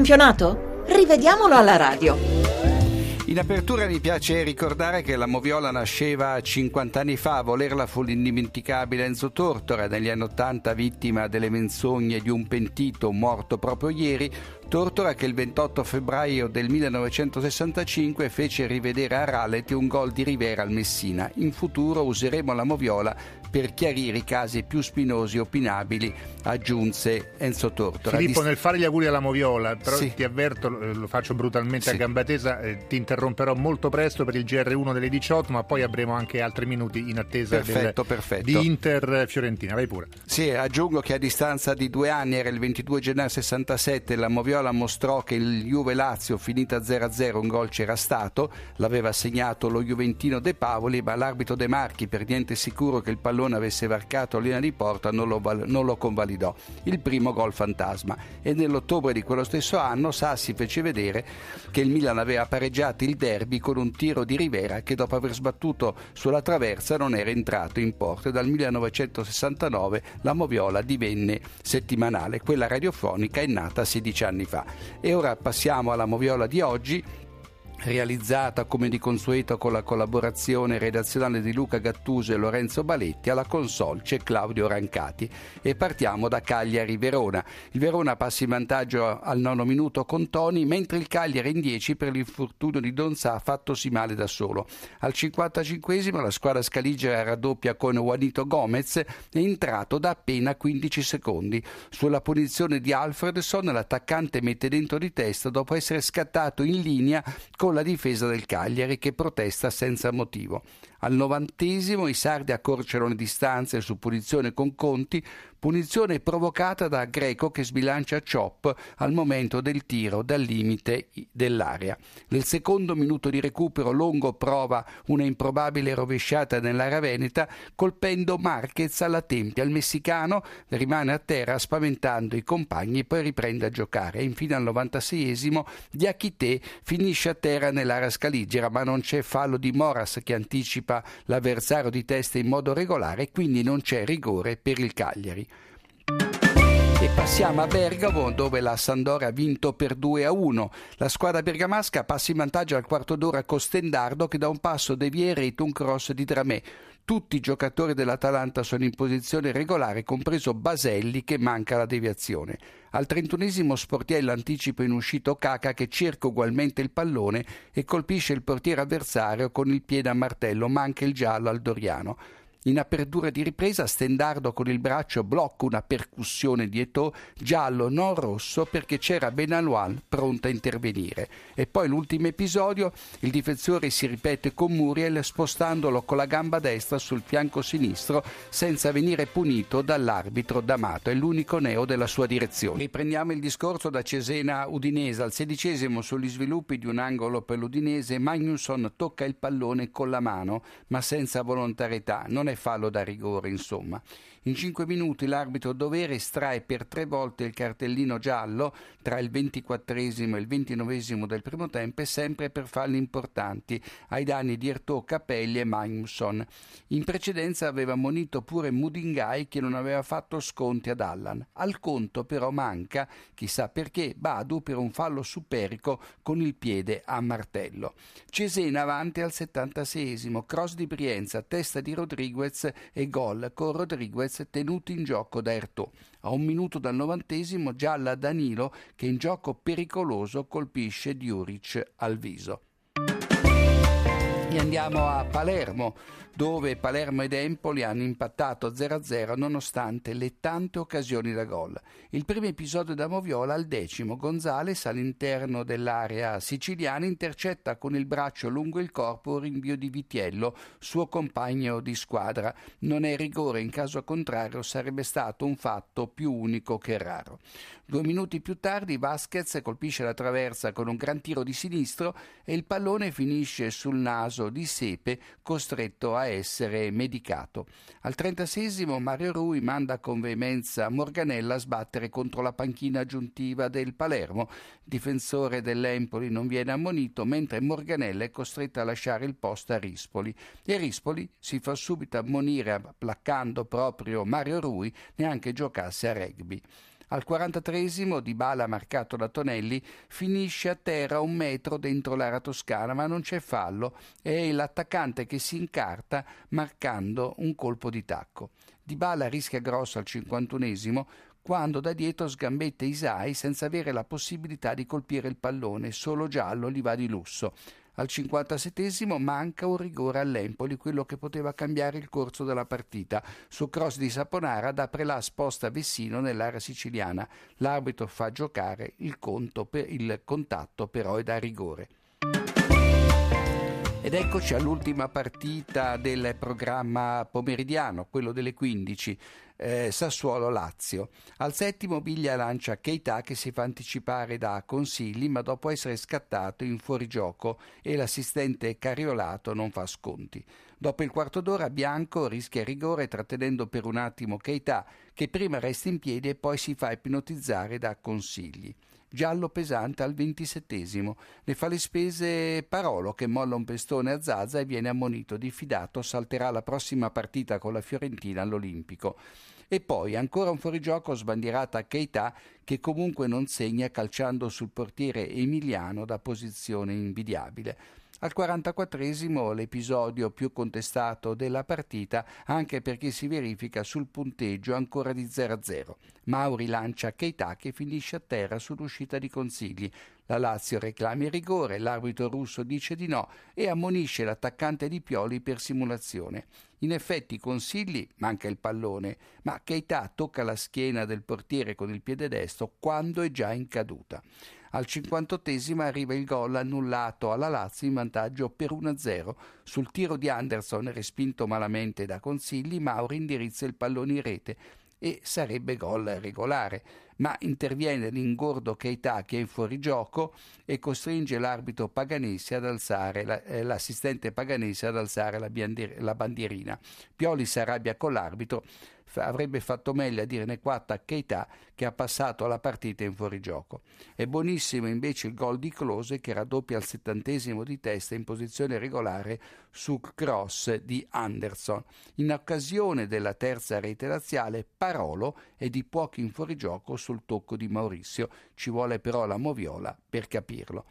campionato? Rivediamolo alla radio. In apertura mi piace ricordare che la Moviola nasceva 50 anni fa, a volerla fu l'indimenticabile Enzo Tortora, negli anni 80 vittima delle menzogne di un pentito morto proprio ieri, Tortora che il 28 febbraio del 1965 fece rivedere a Ralleti un gol di Rivera al Messina. In futuro useremo la Moviola per chiarire i casi più spinosi e opinabili, aggiunse Enzo Tortora. Filippo, nel fare gli auguri alla Moviola, però sì. ti avverto, lo faccio brutalmente sì. a gamba tesa, eh, ti interromperò molto presto per il GR1 delle 18, ma poi avremo anche altri minuti in attesa perfetto, del, perfetto. di Inter-Fiorentina. Vai pure. Sì, aggiungo che a distanza di due anni, era il 22 gennaio 67, la Moviola mostrò che il Juve Lazio, finita 0-0, un gol c'era stato, l'aveva segnato lo Juventino De Pavoli, ma l'arbitro De Marchi, per niente sicuro che il pallone pallone avesse varcato la linea di porta non lo, non lo convalidò. Il primo gol fantasma. E nell'ottobre di quello stesso anno Sassi fece vedere che il Milan aveva pareggiato il derby con un tiro di Rivera che dopo aver sbattuto sulla traversa non era entrato in porta. E dal 1969 la Moviola divenne settimanale. Quella radiofonica è nata 16 anni fa. E ora passiamo alla Moviola di oggi realizzata come di consueto con la collaborazione redazionale di Luca Gattuso e Lorenzo Baletti, alla console c'è Claudio Rancati e partiamo da Cagliari-Verona. Il Verona passa in vantaggio al nono minuto con Toni, mentre il Cagliari in 10 per l'infortunio di Donzà fattosi male da solo. Al 55 la squadra scaligera raddoppia con Juanito Gomez, è entrato da appena 15 secondi. Sulla punizione di Alfredson l'attaccante mette dentro di testa dopo essere scattato in linea con la difesa del Cagliari che protesta senza motivo. Al novantesimo i sardi accorciano le distanze su punizione con Conti, punizione provocata da Greco che sbilancia Chop al momento del tiro dal limite dell'area. Nel secondo minuto di recupero Longo prova una improbabile rovesciata nell'area veneta colpendo Marquez alla tempia. Il messicano rimane a terra spaventando i compagni e poi riprende a giocare. E infine al 96esimo Diachité finisce a terra nell'area scaligera ma non c'è fallo di Moras che anticipa anticipa l'avversario di testa in modo regolare quindi non c'è rigore per il Cagliari. E passiamo a Bergamo dove la Sandora ha vinto per 2 a 1. La squadra bergamasca passa in vantaggio al quarto d'ora con Stendardo che da un passo devia rete un cross di Dramè. Tutti i giocatori dell'Atalanta sono in posizione regolare, compreso Baselli che manca la deviazione. Al trentunesimo Sportiello anticipa in uscito Caca che cerca ugualmente il pallone e colpisce il portiere avversario con il piede a martello, manca il giallo al Doriano. In apertura di ripresa Stendardo con il braccio blocca una percussione di Eto'o giallo non rosso perché c'era Benaluan pronta a intervenire. E poi l'ultimo episodio, il difensore si ripete con Muriel spostandolo con la gamba destra sul fianco sinistro senza venire punito dall'arbitro D'Amato. È l'unico neo della sua direzione. Riprendiamo il discorso da Cesena Udinese. Al sedicesimo sugli sviluppi di un angolo per l'Udinese Magnusson tocca il pallone con la mano ma senza volontarietà. Non è fallo da rigore, insomma. In cinque minuti l'arbitro dovere estrae per tre volte il cartellino giallo tra il ventiquattresimo e il ventinovesimo del primo tempo sempre per falli importanti ai danni di Ertò, Capelli e Magnusson. In precedenza aveva monito pure Mudingai che non aveva fatto sconti ad Allan. Al conto però manca, chissà perché, Badu per un fallo superico con il piede a martello. Cesena avanti al 76esimo, cross di Brienza, testa di Rodriguez e gol con Rodriguez Lopez tenuti in gioco da Ertò. A un minuto dal novantesimo gialla Danilo che in gioco pericoloso colpisce Diuric al viso. E andiamo a Palermo, dove Palermo ed Empoli hanno impattato 0-0 nonostante le tante occasioni da gol. Il primo episodio da Moviola al decimo, Gonzales all'interno dell'area siciliana intercetta con il braccio lungo il corpo un rinvio di Vitiello, suo compagno di squadra. Non è rigore, in caso contrario sarebbe stato un fatto più unico che raro. Due minuti più tardi Vasquez colpisce la traversa con un gran tiro di sinistro e il pallone finisce sul naso di Sepe, costretto a essere medicato. Al 36 Mario Rui manda con veemenza Morganella a sbattere contro la panchina aggiuntiva del Palermo. Difensore dell'Empoli non viene ammonito, mentre Morganella è costretto a lasciare il posto a Rispoli. E Rispoli si fa subito ammonire placcando proprio Mario Rui, neanche giocasse a rugby. Al 43esimo Di Bala marcato da Tonelli finisce a terra un metro dentro l'area toscana ma non c'è fallo è l'attaccante che si incarta marcando un colpo di tacco. Di Bala rischia grosso al 51esimo quando da dietro sgambetta Isai senza avere la possibilità di colpire il pallone, solo giallo gli va di lusso. Al 57 manca un rigore all'Empoli, quello che poteva cambiare il corso della partita. Su cross di Saponara da Prelà sposta Vessino nell'area siciliana. L'arbitro fa giocare il, per, il contatto però è da rigore. Ed eccoci all'ultima partita del programma pomeridiano, quello delle 15, eh, Sassuolo-Lazio. Al settimo Biglia lancia Keita che si fa anticipare da Consigli, ma dopo essere scattato in fuorigioco e l'assistente Cariolato non fa sconti. Dopo il quarto d'ora Bianco rischia rigore trattenendo per un attimo Keita, che prima resta in piedi e poi si fa ipnotizzare da Consigli giallo pesante al ventisettesimo. Ne fa le spese Parolo che molla un pestone a Zaza e viene ammonito diffidato, salterà la prossima partita con la Fiorentina all'Olimpico. E poi ancora un fuorigioco sbandierata a Keita che comunque non segna calciando sul portiere emiliano da posizione invidiabile. Al 44 l'episodio più contestato della partita anche perché si verifica sul punteggio ancora di 0-0. Mauri lancia Keita che finisce a terra sull'uscita di consigli. La Lazio reclama il rigore, l'arbitro russo dice di no e ammonisce l'attaccante di Pioli per simulazione. In effetti consigli manca il pallone, ma Keita tocca la schiena del portiere con il piede destro quando è già in caduta. Al 58 arriva il gol annullato alla Lazio in vantaggio per 1-0. Sul tiro di Anderson, respinto malamente da Consigli, Mauri indirizza il pallone in rete e sarebbe gol regolare, ma interviene l'ingordo Keita che è in fuorigioco e costringe l'arbitro Paganesi ad alzare, eh, l'assistente Paganesi ad alzare la, bandierina. Pioli si arrabbia con l'arbitro avrebbe fatto meglio a dirne quattro a Keita che ha passato la partita in fuorigioco. È buonissimo invece il gol di Close che raddoppia al settantesimo di testa in posizione regolare su cross di Anderson. In occasione della terza rete laziale Parolo è di pochi in fuorigioco sul tocco di Maurizio, ci vuole però la moviola per capirlo.